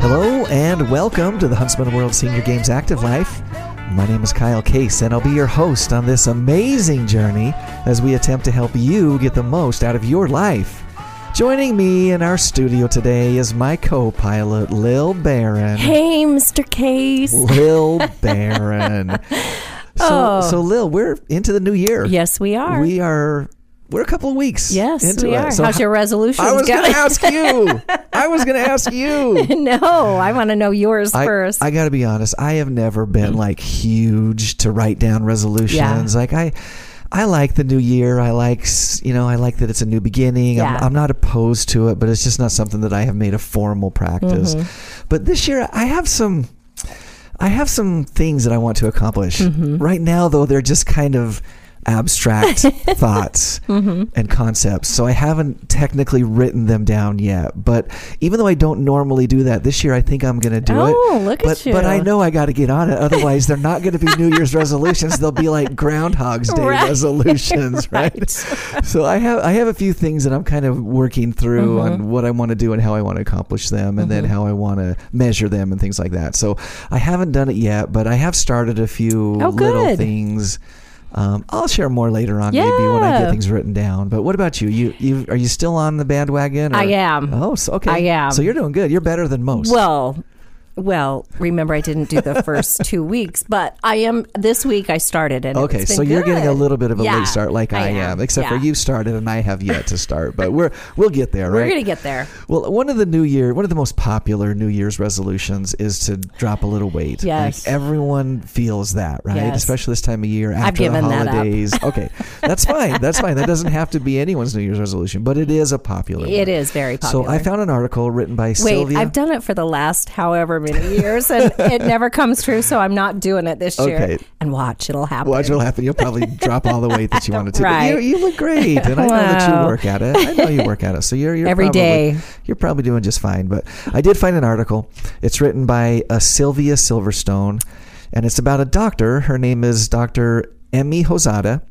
Hello and welcome to the Huntsman World Senior Games Active Life. My name is Kyle Case, and I'll be your host on this amazing journey as we attempt to help you get the most out of your life. Joining me in our studio today is my co pilot, Lil Barron. Hey, Mr. Case. Lil Barron. So, Oh. so, Lil, we're into the new year. Yes, we are. We are. We're a couple of weeks. yes, into we it. are. So How's your resolution? I was going to ask you. I was going to ask you. no, I want to know yours I, first. I got to be honest. I have never been like huge to write down resolutions. Yeah. Like I, I like the new year. I like you know I like that it's a new beginning. Yeah. I'm, I'm not opposed to it, but it's just not something that I have made a formal practice. Mm-hmm. But this year I have some. I have some things that I want to accomplish. Mm-hmm. Right now, though, they're just kind of abstract thoughts Mm-hmm. and concepts. So I haven't technically written them down yet. But even though I don't normally do that, this year I think I'm going to do it. Oh, look at but, you. But I know I got to get on it. Otherwise, they're not going to be New Year's resolutions. They'll be like Groundhog's Day Right. resolutions, right? so I have I have a few things that I'm kind of working through Mm-hmm. on what I want to do and how I want to accomplish them, and then how I want to measure them and things like that. So I haven't done it yet, but I have started a few Oh, little things. Um, I'll share more later on, maybe when I get things written down. But what about you? You, you are you still on the bandwagon? or- I am. Oh, so, okay. I am. So you're doing good. You're better than most. well, well, remember I didn't do the first two weeks, but I am this week. I started and Okay, been so you're getting a little bit of a Yeah, late start, like I, I am, am. except for you started and I have yet to start. But we're we'll get there, right? We're gonna get there. Well, one of the New Year, one of the most popular New Year's resolutions is to drop a little weight. Yes. like everyone feels that, right? Yes. Especially this time of year after given the that up. holidays. okay, that's fine. That's fine. That doesn't have to be anyone's New Year's resolution, but it is a popular. It one. is very popular. So I found an article written by Wait, Sylvia. I've done it for the last however many years, and it never comes true. So I'm not doing it this year. Okay. And watch, it'll happen. Watch it'll happen. You'll probably drop all the weight that you wanted to. Right. You, you look great, and I know that you work at it. I know you work at it. So you're, you're Every probably, day. You're probably doing just fine. But I did find an article. It's written by uh, Sylvia Silverstone, and it's about a doctor. Her name is Dr. Emi Hosoda,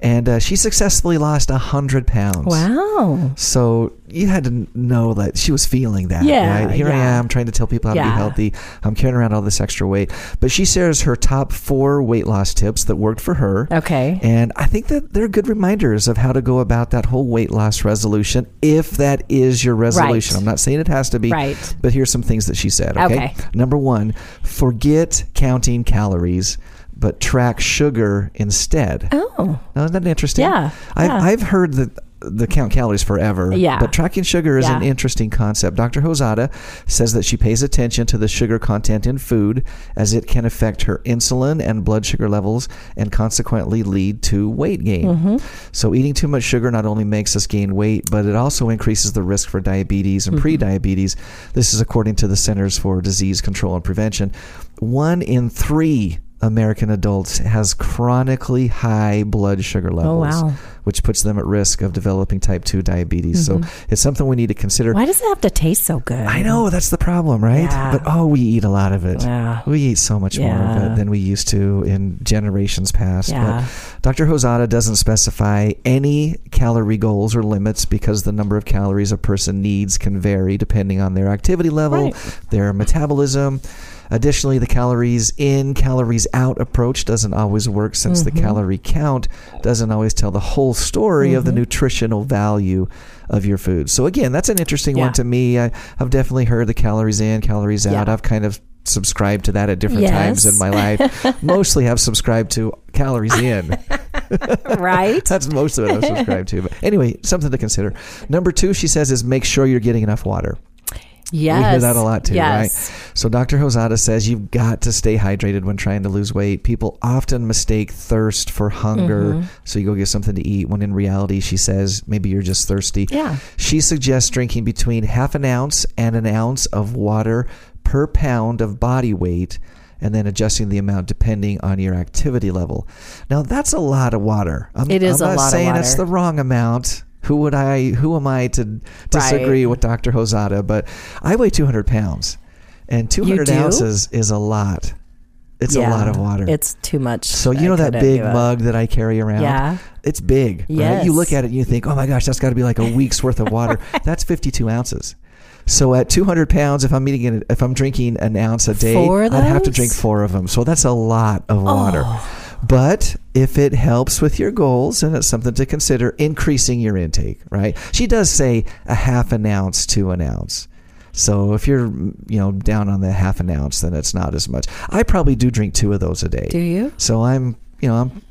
and uh, she successfully lost hundred pounds. Wow. So you had to know that she was feeling that, Yeah, right? Here I am trying to tell people how to be healthy. I'm carrying around all this extra weight. But she shares her top four weight loss tips that worked for her. Okay. And I think that they're good reminders of how to go about that whole weight loss resolution if that is your resolution. Right. I'm not saying it has to be. Right. But here's some things that she said. Okay. Okay. Number one, forget counting calories, but track sugar instead. Oh. Now, isn't that interesting? Yeah, I've, yeah. I've heard that the count calories forever. Yeah. But tracking sugar is an interesting concept. Dr. Hosoda says that she pays attention to the sugar content in food as it can affect her insulin and blood sugar levels and consequently lead to weight gain. Mm-hmm. So eating too much sugar not only makes us gain weight, but it also increases the risk for diabetes and Mm-hmm. pre-diabetes. This is according to the Centers for Disease Control and Prevention. One in three American adults has chronically high blood sugar levels, Oh, wow. which puts them at risk of developing type 2 diabetes. So it's something we need to consider. Mm-hmm. Why does it have to taste so good? I know that's the problem, right? Yeah. But oh, we eat a lot of it. Yeah. We eat so much more of it than we used to in generations past. Yeah. But Dr. Hosoda doesn't specify any calorie goals or limits because the number of calories a person needs can vary depending on their activity level, Right. their metabolism. Additionally, the calories in, calories out approach doesn't always work since Mm-hmm. the calorie count doesn't always tell the whole story of the Mm-hmm. nutritional value of your food. So, again, that's an interesting one to me. I, I've definitely heard the calories in, calories out. Yeah. I've kind of subscribed to that at different times in my life. Mostly have subscribed to calories in. right? That's most of it I've subscribed to. But anyway, something to consider. Number two, she says, is make sure you're getting enough water. Yes. We hear that a lot too, yes. right? So Dr. Hosoda says you've got to stay hydrated when trying to lose weight. People often mistake thirst for hunger, Mm-hmm. so you go get something to eat when in reality she says maybe you're just thirsty. Yeah. She suggests drinking between half an ounce and an ounce of water per pound of body weight and then adjusting the amount depending on your activity level. Now that's a lot of water. I'm, It is I'm a lot of saying it's the wrong amount. Who would I? Who am I to disagree Right. with Dr. Hosoda? But I weigh 200 pounds, and 200 ounces is a lot. It's a lot of water. It's too much. so you I know that big mug that I carry around? Yeah. It's big. Right? Yes. You look at it and you think, oh my gosh, that's got to be like a week's worth of water. That's 52 ounces. So at 200 pounds, if I'm eating if I'm drinking an ounce a day, I'd have to drink four of them. So that's a lot of water. Oh. But if it helps with your goals, and it's something to consider, increasing your intake, right? She does say a half an ounce to an ounce. So if you're, mm, you know, down on the half an ounce, then it's not as much. I probably do drink two of those a day. Do you? So I'm, you know, I'm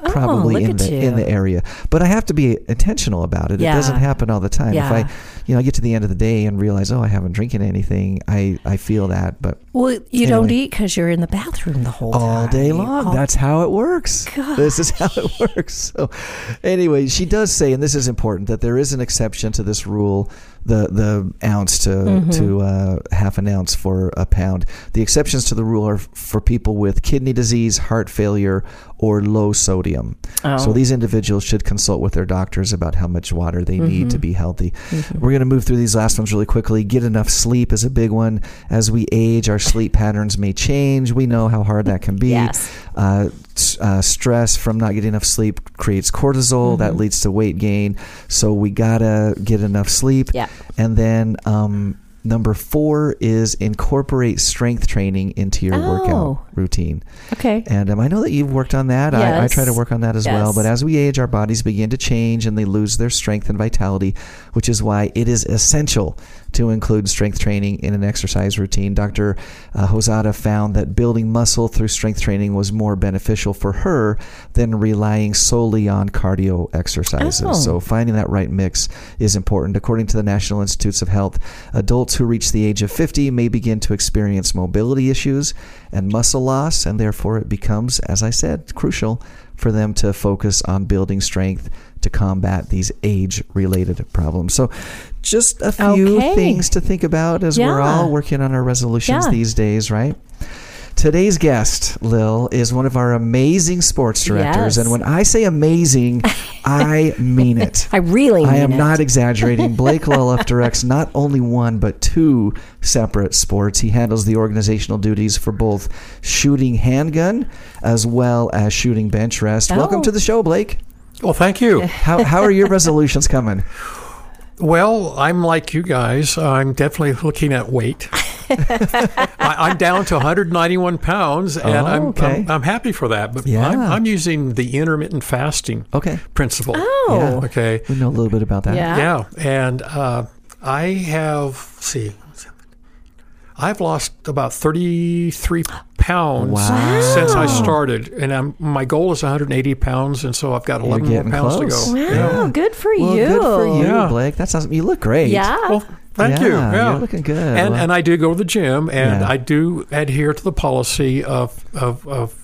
Oh, probably in the you. in the area, but I have to be intentional about it. Yeah. It doesn't happen all the time. Yeah. If I, you know, I get to the end of the day and realize, oh, I haven't drinking anything, I I feel that, but Well, you don't eat because you're in the bathroom the whole time. all day long. All- That's how it works. This is how it works. So, anyway, she does say, and this is important, that there is an exception to this rule, the the ounce to Mm-hmm. to uh, half an ounce for a pound. The exceptions to the rule are f- for people with kidney disease, heart failure, or low sodium. So Oh. these individuals should consult with their doctors about how much water they need Mm-hmm. to be healthy. We're going to move through these last ones really quickly. Get enough sleep is a big one. As we age, our sleep patterns may change. We know how hard that can be. Yes. Uh, uh, stress from not getting enough sleep creates cortisol. That Mm-hmm. leads to weight gain. So we gotta get enough sleep. Yeah. And then um, number four is incorporate strength training into your Oh. workout routine. Okay. And um, I know that you've worked on that. I, I try to work on that as well. But as we age, our bodies begin to change and they lose their strength and vitality, which is why it is essential to include strength training in an exercise routine. Dr. Uh, Hosoda found that building muscle through strength training was more beneficial for her than relying solely on cardio exercises. Oh. So finding that right mix is important. According to the National Institutes of Health, adults who reach the age of 50 may begin to experience mobility issues and muscle loss, and therefore it becomes, as I said, crucial for them to focus on building strength to combat these age related problems. So, just a few Okay. things to think about as we're all working on our resolutions Yeah. these days, right? Today's guest, Lil, is one of our amazing sports directors. Yes. And when I say amazing, I mean it. I really I am it. not exaggerating. Blake Lilliff directs not only one, but two separate sports. He handles the organizational duties for both shooting handgun as well as shooting bench rest. Welcome Oh. to the show, Blake. Well, thank you. How, how are your resolutions coming? Well, I'm like you guys. I'm definitely looking at weight. I, I'm down to 191 pounds, and Oh, I'm, okay. I'm I'm happy for that. But Yeah. I'm, I'm using the intermittent fasting Okay. principle. Oh. Okay. We know a little bit about that. Yeah. Yeah, and uh, I have let's see, I've lost about 33 pounds Wow. since I started, and I'm, my goal is 180 pounds, and so I've got 11 more pounds close. to go. Wow, good for Well, you. good for you, Yeah. Blake. That's awesome. You look great. Yeah. Well, thank Yeah, you. Yeah, you're looking good. And Well- and I do go to the gym, and Yeah. I do adhere to the policy of of, of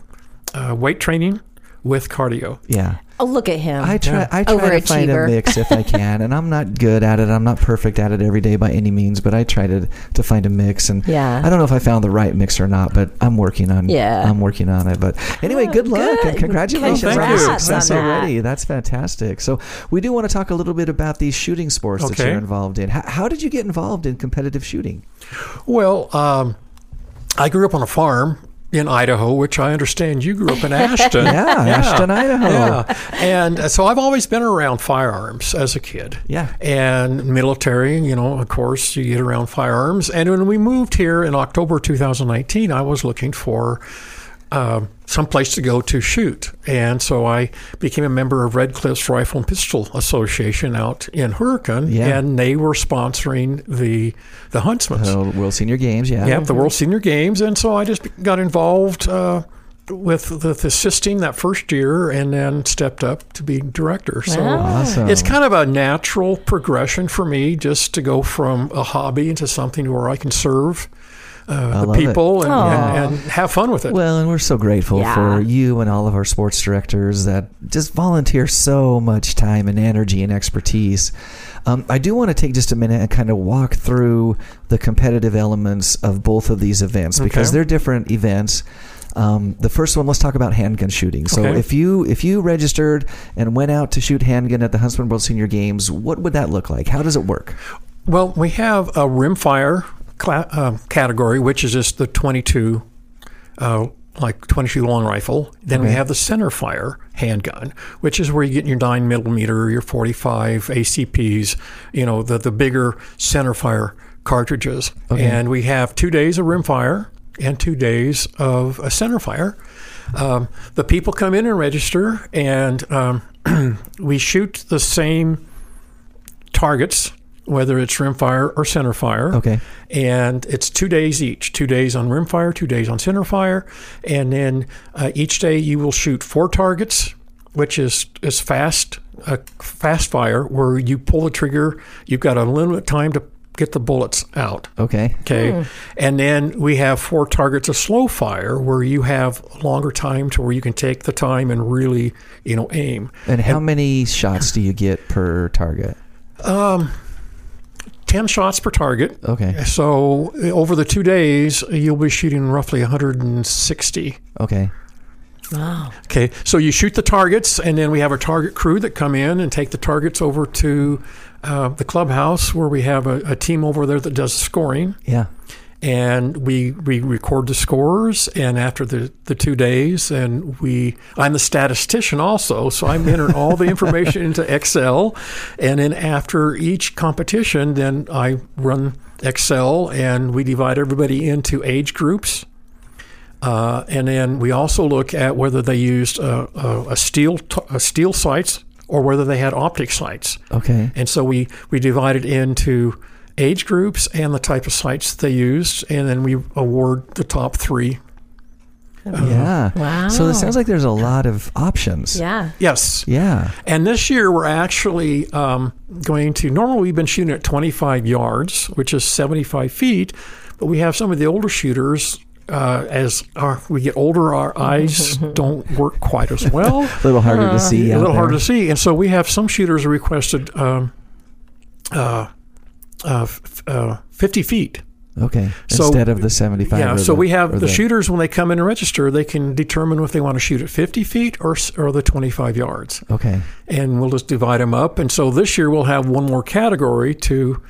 uh, weight training with cardio. Yeah. oh, look at him. I try. Yeah. I try to find a mix if I can, and I'm not good at it. I'm not perfect at it every day by any means, but I try to to find a mix. And Yeah. I don't know if I found the right mix or not, but I'm working on. Yeah. I'm working on it. But anyway, Oh, good luck good. and congratulations on your success on that. already. That's fantastic. So we do want to talk a little bit about these shooting sports that you're involved in. How, how did you get involved in competitive shooting? Well, um, I grew up on a farm in Idaho, which I understand you grew up in Ashton. Yeah, Ashton, Idaho. Yeah, and uh, so I've always been around firearms as a kid. Yeah. and military. You know, of course, you get around firearms. And when we moved here in October 2019, I was looking for. Uh, some place to go to shoot, and so I became a member of Red Cliffs Rifle and Pistol Association out in Hurricane, Yeah. and they were sponsoring the the Huntsmans. So World Senior Games, yeah. Yeah, the World Senior Games, and so I just got involved uh, with the, the assisting that first year, and then stepped up to be director. So Wow. Awesome. it's kind of a natural progression for me just to go from a hobby into something where I can serve uh, the people and, and, and have fun with it. Well, and we're so grateful Yeah. for you and all of our sports directors that just volunteer so much time and energy and expertise. Um, I do want to take just a minute and kind of walk through the competitive elements of both of these events because they're different events. Um, the first one, let's talk about handgun shooting. So, Okay. if you if you registered and went out to shoot handgun at the Huntsman World Senior Games, what would that look like? How does it work? Well, we have a rimfire cla- um, category, which is just the 22 uh, like 22 long rifle. Then we have the center fire handgun, which is where you get your 9 millimeter, your 45 ACPs, you know, the, the bigger center fire cartridges. Okay. And we have two days of rimfire and two days of a center fire. Um, the people come in and register, and um, we shoot the same targets, whether it's rimfire or center fire. Okay. And it's two days each two days on rimfire, two days on center fire. And then uh, each day you will shoot four targets, which is, is fast, uh, fast fire, where you pull the trigger. You've got a limited time to get the bullets out. Okay. Okay. And then we have four targets of slow fire where you have longer time to where you can take the time and really, you know, aim. And how many shots do you get per target? 10 shots per target. Okay. So over the two days, you'll be shooting roughly 160. Okay. Wow. Okay. So you shoot the targets, and then we have a target crew that come in and take the targets over to uh, the clubhouse where we have a, a team over there that does scoring. Yeah. And we we record the scores and after the, the two days and we I'm the statistician also so I'm entering all the information into Excel and then after each competition then I run Excel and we divide everybody into age groups uh, and then we also look at whether they used a, a, a steel t- a steel sights or whether they had optic sights Okay. and so we, we divide it into age groups and the type of sites they used, and then we award the top three. Yeah. Wow. So it sounds like there's a lot of options. Yeah. Yes. Yeah. And this year we're actually um, going to, normally we've been shooting at 25 yards, which is 75 feet, but we have some of the older shooters. Uh, as our, we get older, our eyes don't work quite as well. A little harder to see. a little there. hard to see. And so we have some shooters requested um, uh, uh, f- uh, 50 feet. Okay. So- Instead of the 75. Yeah, so the- we have or the, shooters when they come in and register, they can determine if they want to shoot at 50 feet or or the 25 yards, Okay. and we'll just divide them up. And so this year we'll have one more category to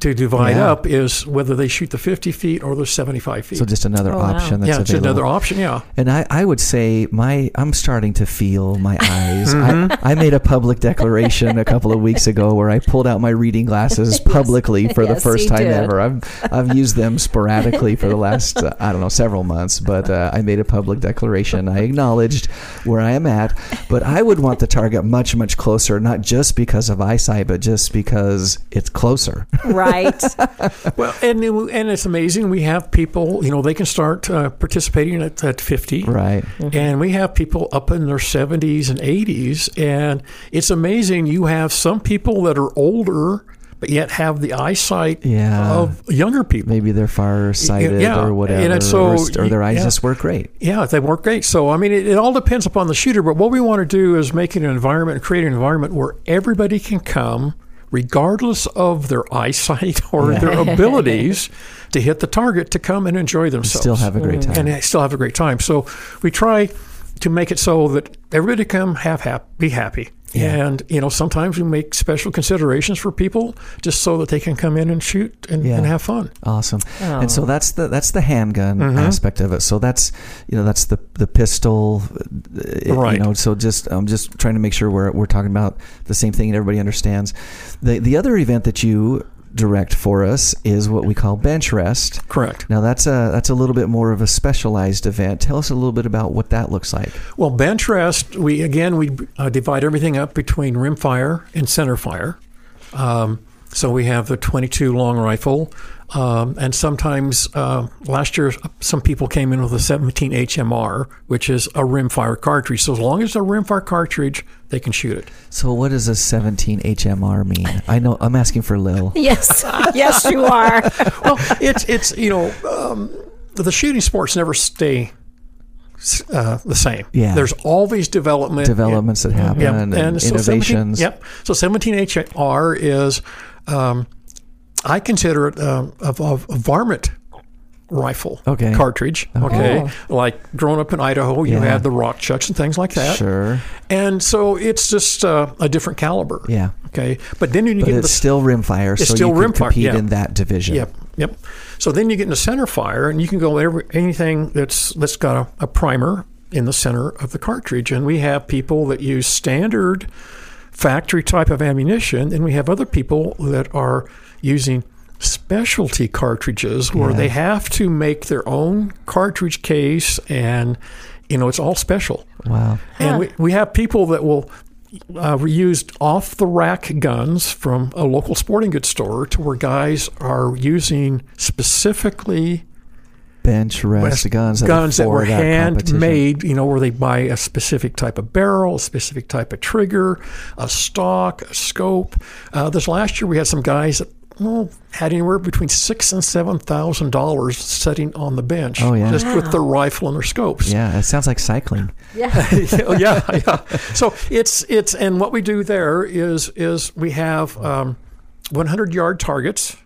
to divide Yeah. up is whether they shoot the 50 feet or the 75 feet. So just another Oh, wow. option that's yeah, it's available. another option. Yeah, And I, I would say my I'm starting to feel my eyes. Mm-hmm. I, I made a public declaration a couple of weeks ago where I pulled out my reading glasses publicly for the first time did. ever. I've I've used them sporadically for the last uh, I don't know several months, but uh, I made a public declaration. I acknowledged where I am at, but I would want the target much much closer, not just because of eyesight, but just because it's closer. Right. well, and and it's amazing. We have people, you know, they can start uh, participating at, at 50, right. And we have people up in their 70s and 80s. And it's amazing. You have some people that are older, but yet have the eyesight Yeah. of younger people. Maybe they're far sighted Yeah, or whatever, and so- or, or their eyes yeah. just work great. Yeah, they work great. So, I mean, it, it all depends upon the shooter. But what we want to do is make an environment, create an environment where everybody can come, regardless of their eyesight or Yeah. their abilities, to hit the target to come and enjoy themselves. Still have a great mm. time. and they still have a great time. So we try to make it so that everybody come have hap- be happy. Yeah. And you know, sometimes we make special considerations for people just so that they can come in and shoot and, Yeah. and have fun. Awesome. And so that's the that's the handgun Mm-hmm. aspect of it. So that's you know that's the the pistol, uh, Right. You know, so just I'm just trying to make sure we're we're talking about the same thing and everybody understands. The the other event that you direct for us is what we call bench rest. Correct. Now that's a that's a little bit more of a specialized event. Tell us a little bit about what that looks like. Well, bench rest, we again we uh, divide everything up between rim fire and center fire. Um, so we have the 22 long rifle, um, and sometimes uh, last year some people came in with a 17 HMR, which is a rim fire cartridge. So as long as it's a rim fire cartridge, they can shoot it. So what does a 17 HMR mean? I know I'm asking for Lil. yes. Yes, you are. well, it's it's you know um, the shooting sports never stay uh, the same. Yeah. there's always development. Developments that happen Yep. and, so 17 innovations. yep. So 17HR is, um, I consider it um, a, a, a varmint rifle Okay. cartridge. Okay. Like growing up in Idaho, you Yeah. had the rock chucks and things like that. Sure. And so it's just uh, a different caliber. Yeah. Okay. But then when you But get it's the still rimfire, It's so still you can rimfire, compete yeah. in that division. Yep. Yep. So then you get into center fire, and you can go every, anything that's that's got a, a primer in the center of the cartridge. And we have people that use standard factory type of ammunition, and we have other people that are using specialty cartridges where Yeah. they have to make their own cartridge case, and you know it's all special. Wow. And we, we have people that will uh, use off the rack guns from a local sporting goods store to where guys are using specifically Bench rest guns that, are guns that for were that competition. handmade, you know, where they buy a specific type of barrel, a specific type of trigger, a stock, a scope. Uh, this last year, we had some guys that well, had anywhere between six and seven thousand dollars sitting on the bench, Oh, yeah. just with their rifle and their scopes. Yeah, it sounds like cycling. Yeah. Yeah, yeah. So it's it's and what we do there is is we have um, 100 yard targets,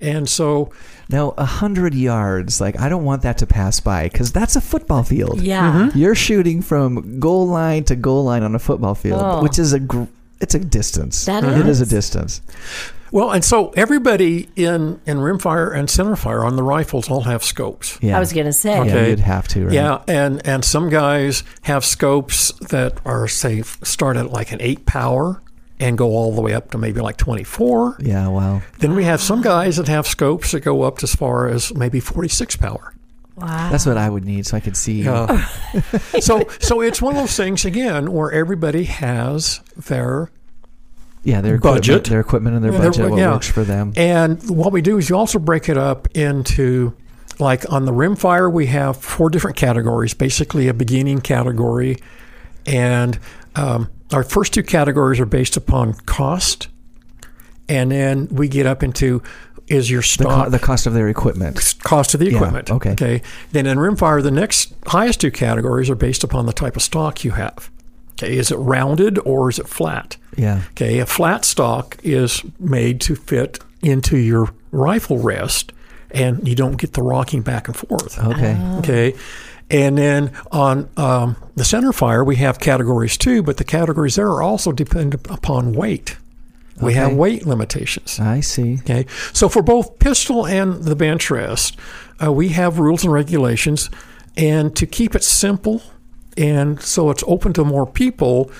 and so Now, a hundred yards, like I don't want that to pass by because that's a football field. Yeah. You're shooting from goal line to goal line on a football field, Oh. which is a gr- it's a distance. That It is a distance. Well, and so everybody in in rimfire and centerfire on the rifles all have scopes. Yeah, I was going to say. Yeah, Okay. you'd have to. Right? Yeah, and and some guys have scopes that are say start at like an eight power and go all the way up to maybe like 24. Yeah. Wow. Then we have some guys that have scopes that go up as far as maybe 46 power. Wow. That's what I would need so I could see. Yeah. so so it's one of those things again where everybody has their Yeah, their Budget. equipment, their equipment, and their Yeah, their- budget. What yeah. works for them? and what we do is you also break it up into like on the rimfire we have four different categories, basically a beginning category, and um, our first two categories are based upon cost, and then we get up into is your The, stock co- the cost of their equipment. cost of the Yeah, equipment. okay. Okay. Then in rimfire, the next highest two categories are based upon the type of stock you have. Okay. Is it rounded or is it flat? Yeah. Okay. A flat stock is made to fit into your rifle rest, and you don't get the rocking back and forth. Okay. Okay. And then on um, the center fire, we have categories too, but the categories there are also dependent upon weight. We have weight limitations. I see. Okay, so for both pistol and the bench rest, uh, we have rules and regulations, and to keep it simple, and so it's open to more people,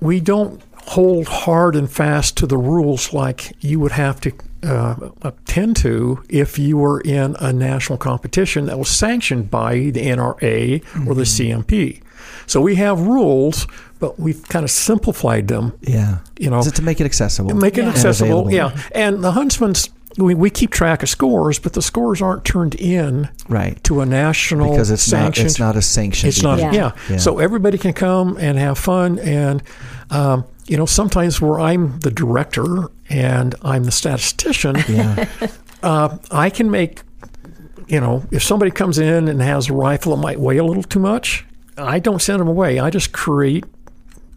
we don't hold hard and fast to the rules like you would have to uh, attend to if you were in a national competition that was sanctioned by the NRA or the CMP. So we have rules, but we've kind of simplified them Yeah. You know, Is it to make it accessible? Make it And accessible, yeah. And the huntsman's, we, we keep track of scores, but the scores aren't turned in Right. to a national Because it's not it's not a sanction. It's not, event. Yeah. yeah. Yeah. So everybody can come and have fun. And, um, you know, sometimes where I'm the director and I'm the statistician, Yeah. uh, I can make, you know, if somebody comes in and has a rifle that might weigh a little too much, I don't send them away. I just create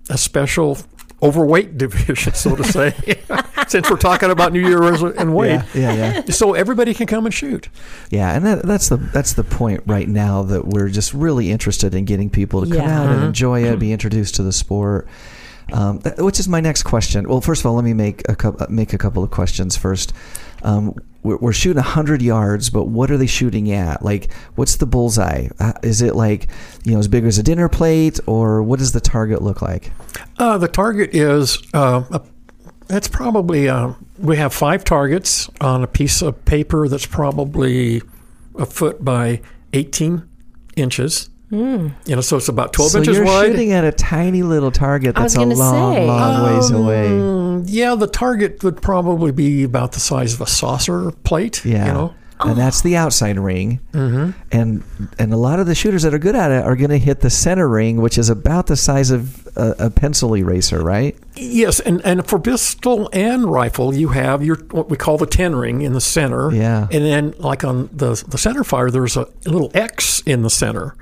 a special overweight division, so to say, since we're talking about New Year res- and weight. Yeah. Yeah. Yeah. So everybody can come and shoot. Yeah, and that, that's the that's the point right now that we're just really interested in getting people to come Yeah. out and enjoy it, be introduced to the sport. Um, th- which is my next question. Well, first of all, let me make a couple make a couple of questions first. Um, we're, we're shooting hundred yards, but what are they shooting at? Like, what's the bullseye? Uh, Is it like you know as big as a dinner plate, or what does the target look like? Uh, the target is uh, a, it's probably uh, we have five targets on a piece of paper that's probably a foot by 18 inches. You know, so it's about 12 so inches you're wide. shooting at a tiny little target that's a long, say. long ways away. Yeah, the target would probably be about the size of a saucer plate. Yeah. You know, And that's the outside ring, mm-hmm. and and a lot of the shooters that are good at it are going to hit the center ring, which is about the size of a, a pencil eraser, right? yes, and, and for pistol and rifle, you have your what we call the ten ring in the center. Yeah. and then like on the the center fire, there's a little X in the center.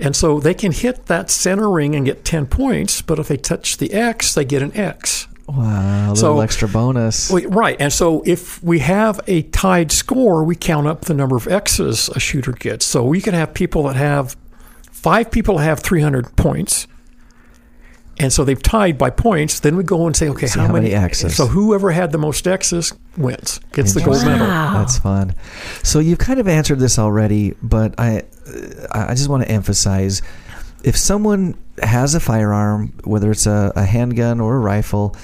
And so they can hit that center ring and get 10 points, but if they touch the X, they get an X. Wow, a So- little extra bonus. Wait, right. And so if we have a tied score, we count up the number of X's a shooter gets. So we can have people that have five people have 300 points, And so they've tied by points. Then we go and say, okay, See how, how many X's. So whoever had the most X's wins, gets the gold medal. That's fun. So you've kind of answered this already, but I uh, I just want to emphasize if someone has a firearm, whether it's a, a handgun or a rifle,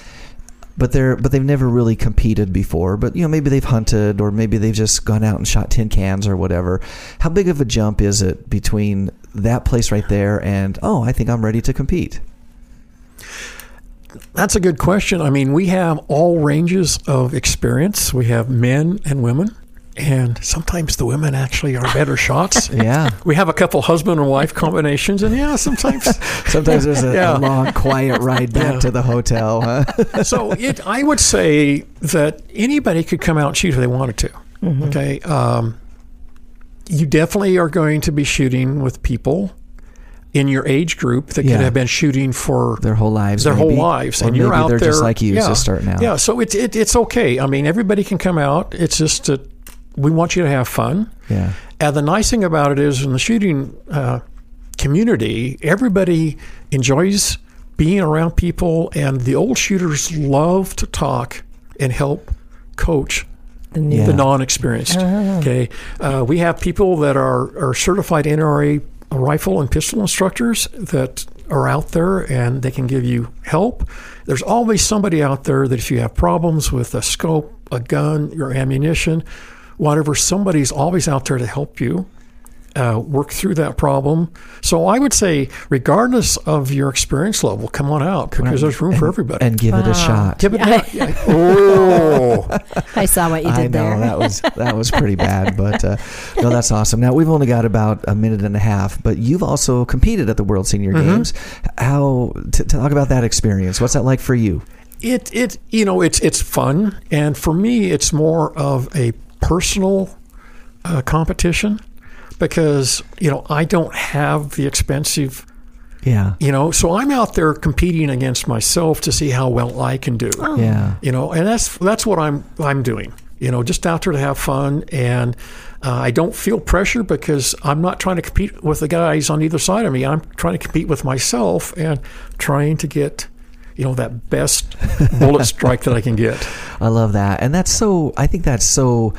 but they're but they've never really competed before, but you know maybe they've hunted or maybe they've just gone out and shot tin cans or whatever. How big of a jump is it between that place right there and oh, I think I'm ready to compete? That's a good question. I mean, we have all ranges of experience. We have men and women, and sometimes the women actually are better shots. Yeah. We have a couple husband and wife combinations, and yeah, sometimes. Sometimes there's a, Yeah. a long, quiet ride back Yeah. to the hotel. Huh? so it, I would say that anybody could come out and shoot if they wanted to. Okay. Um, you definitely are going to be shooting with people in your age group that Yeah. could have been shooting for Their whole lives, their maybe. whole lives, Or and you're out they're there just like you, yeah, just starting out. Yeah, so it's it, it's okay. I mean, everybody can come out. It's just that we want you to have fun. Yeah. And the nice thing about it is, in the shooting uh, community, everybody enjoys being around people, and the old shooters love to talk and help coach The. Yeah. the non-experienced. Okay, uh, we have people that are are certified NRA rifle and pistol instructors that are out there, and they can give you help. There's always somebody out there that if you have problems with a scope, a gun, your ammunition, whatever, somebody's always out there to help you. Uh, work through that problem. So I would say, regardless of your experience level, come on out because there's room for everybody. And give it a shot. Give it oh, I saw what you did I know there. that was that was pretty bad, but uh, no, that's awesome. Now we've only got about a minute and a half, but you've also competed at the World Senior Mm-hmm. Games. How to talk about that experience? What's that like for you? It it you know it's it's fun, and for me it's more of a personal uh, competition because you know I don't have the expensive Yeah, you know so I'm out there competing against myself to see how well I can do. yeah, You know, and that's that's what I'm I'm doing. You know, just out there to have fun, and uh, I don't feel pressure because I'm not trying to compete with the guys on either side of me. I'm trying to compete with myself and trying to get, you know, that best bullet strike that I can get. I love that, and that's so. I think that's so.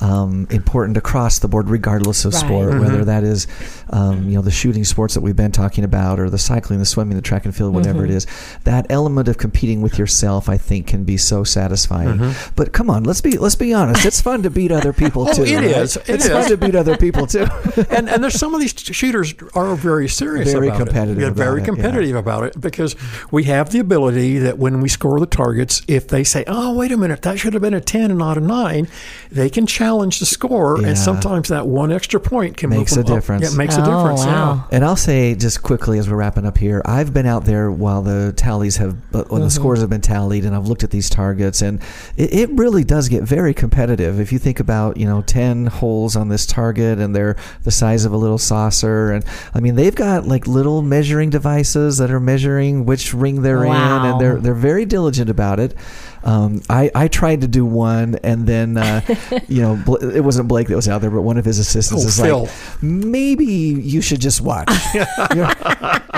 Um, important across the board, regardless of Right. sport, Mm-hmm. whether that is, um, you know, the shooting sports that we've been talking about, or the cycling, the swimming, the track and field, whatever it Mm-hmm. is. That element of competing with yourself, I think, can be so satisfying. But come on, let's be let's be honest. It's fun to beat other people Mm-hmm. Oh, too. it right? is. It it's is. fun to beat other people too. and and there's some of these shooters are very serious Very about competitive it. Very it, yeah. competitive about it because we have the ability that when we score the targets, if they say, "Oh, wait a minute, that should have been a ten and not a 9, they can challenge the score, Yeah. and sometimes that one extra point can Makes a up. difference. Yeah, it makes a difference. wow. And I'll say just quickly as we're wrapping up here, I've been out there while the tallies have, uh, when the scores have been tallied, and I've looked at these targets, and it, it really does get very competitive. If you think about, you know, ten holes on this target, and they're the size of a little saucer, and I mean, they've got like little measuring devices that are measuring which ring they're in, and they're they're very diligent about it. Um, I, I tried to do one, and then uh, you know it wasn't Blake that was out there, but one of his assistants Oh, is Phil. like, maybe you should just watch. you're,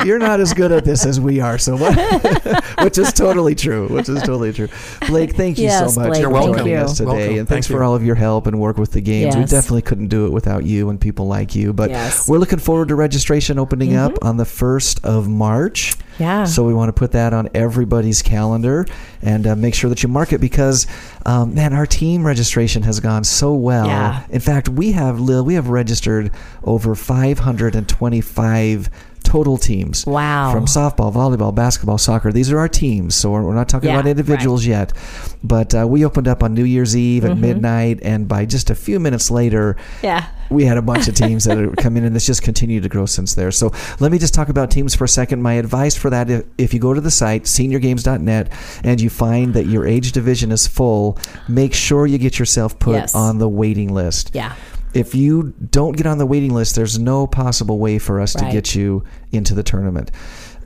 you're not as good at this as we are, so what? which is totally true. Which is totally true. Blake, thank you Yes, so much Blake, You're for welcome. joining thank us today, Welcome. and thanks Thank for all of your help and work with the games. We definitely couldn't do it without you and people like you. But Yes. we're looking forward to registration opening Mm-hmm. up on the first of March. Yeah. So we want to put that on everybody's calendar and uh, make sure that you mark it because, um, man, our team registration has gone so well. Yeah. In fact, we have Lil, we have registered over 525 total teams. Wow. From softball, volleyball, basketball, soccer. These are our teams. So we're, we're not talking Yeah, about individuals yet. But uh, we opened up on New Year's Eve at Mm-hmm. midnight, and by just a few minutes later, yeah. we had a bunch of teams that had come in, and it's just continued to grow since there. So let me just talk about teams for a second. My advice for that: if, if you go to the site seniorgames.net and you find that your age division is full, make sure you get yourself put Yes. on the waiting list. Yeah. If you don't get on the waiting list, there's no possible way for us to get you into the tournament.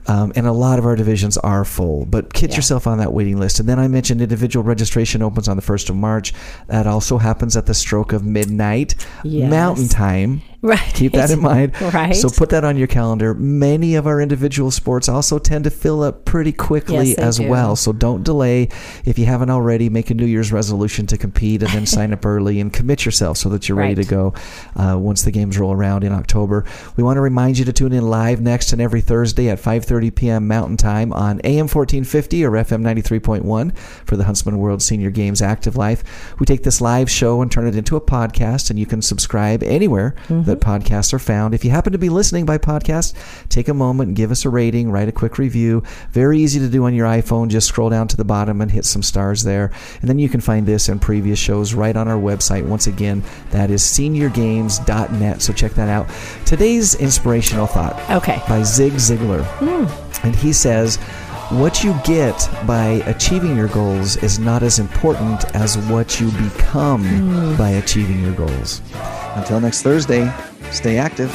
Um, and a lot of our divisions are full, but get Yeah. yourself on that waiting list. And then I mentioned individual registration opens on the 1st of March. That also happens at the stroke of midnight Yes. Mountain Time. Right. Keep that in mind. Right. So put that on your calendar. Many of our individual sports also tend to fill up pretty quickly Yes, as do. well. So don't delay. If you haven't already, make a New Year's resolution to compete and then sign up early and commit yourself so that you're ready Right. to go uh, once the games roll around in October. We want to remind you to tune in live next and every Thursday at 5:30 p.m. Mountain Time on AM 1450 or FM 93.1 for the Huntsman World Senior Games Active Life. We take this live show and turn it into a podcast, and you can subscribe anywhere that podcasts are found. If you happen to be listening by podcast, take a moment give us a rating, write a quick review. Very easy to do on your iPhone. Just scroll down to the bottom and hit some stars there. And then you can find this and previous shows right on our website. Once again, that is seniorgames.net. So check that out. Today's inspirational thought Okay. by Zig Ziglar. Hmm. And he says, What you get by achieving your goals is not as important as what you become hmm. by achieving your goals. Until next Thursday, stay active.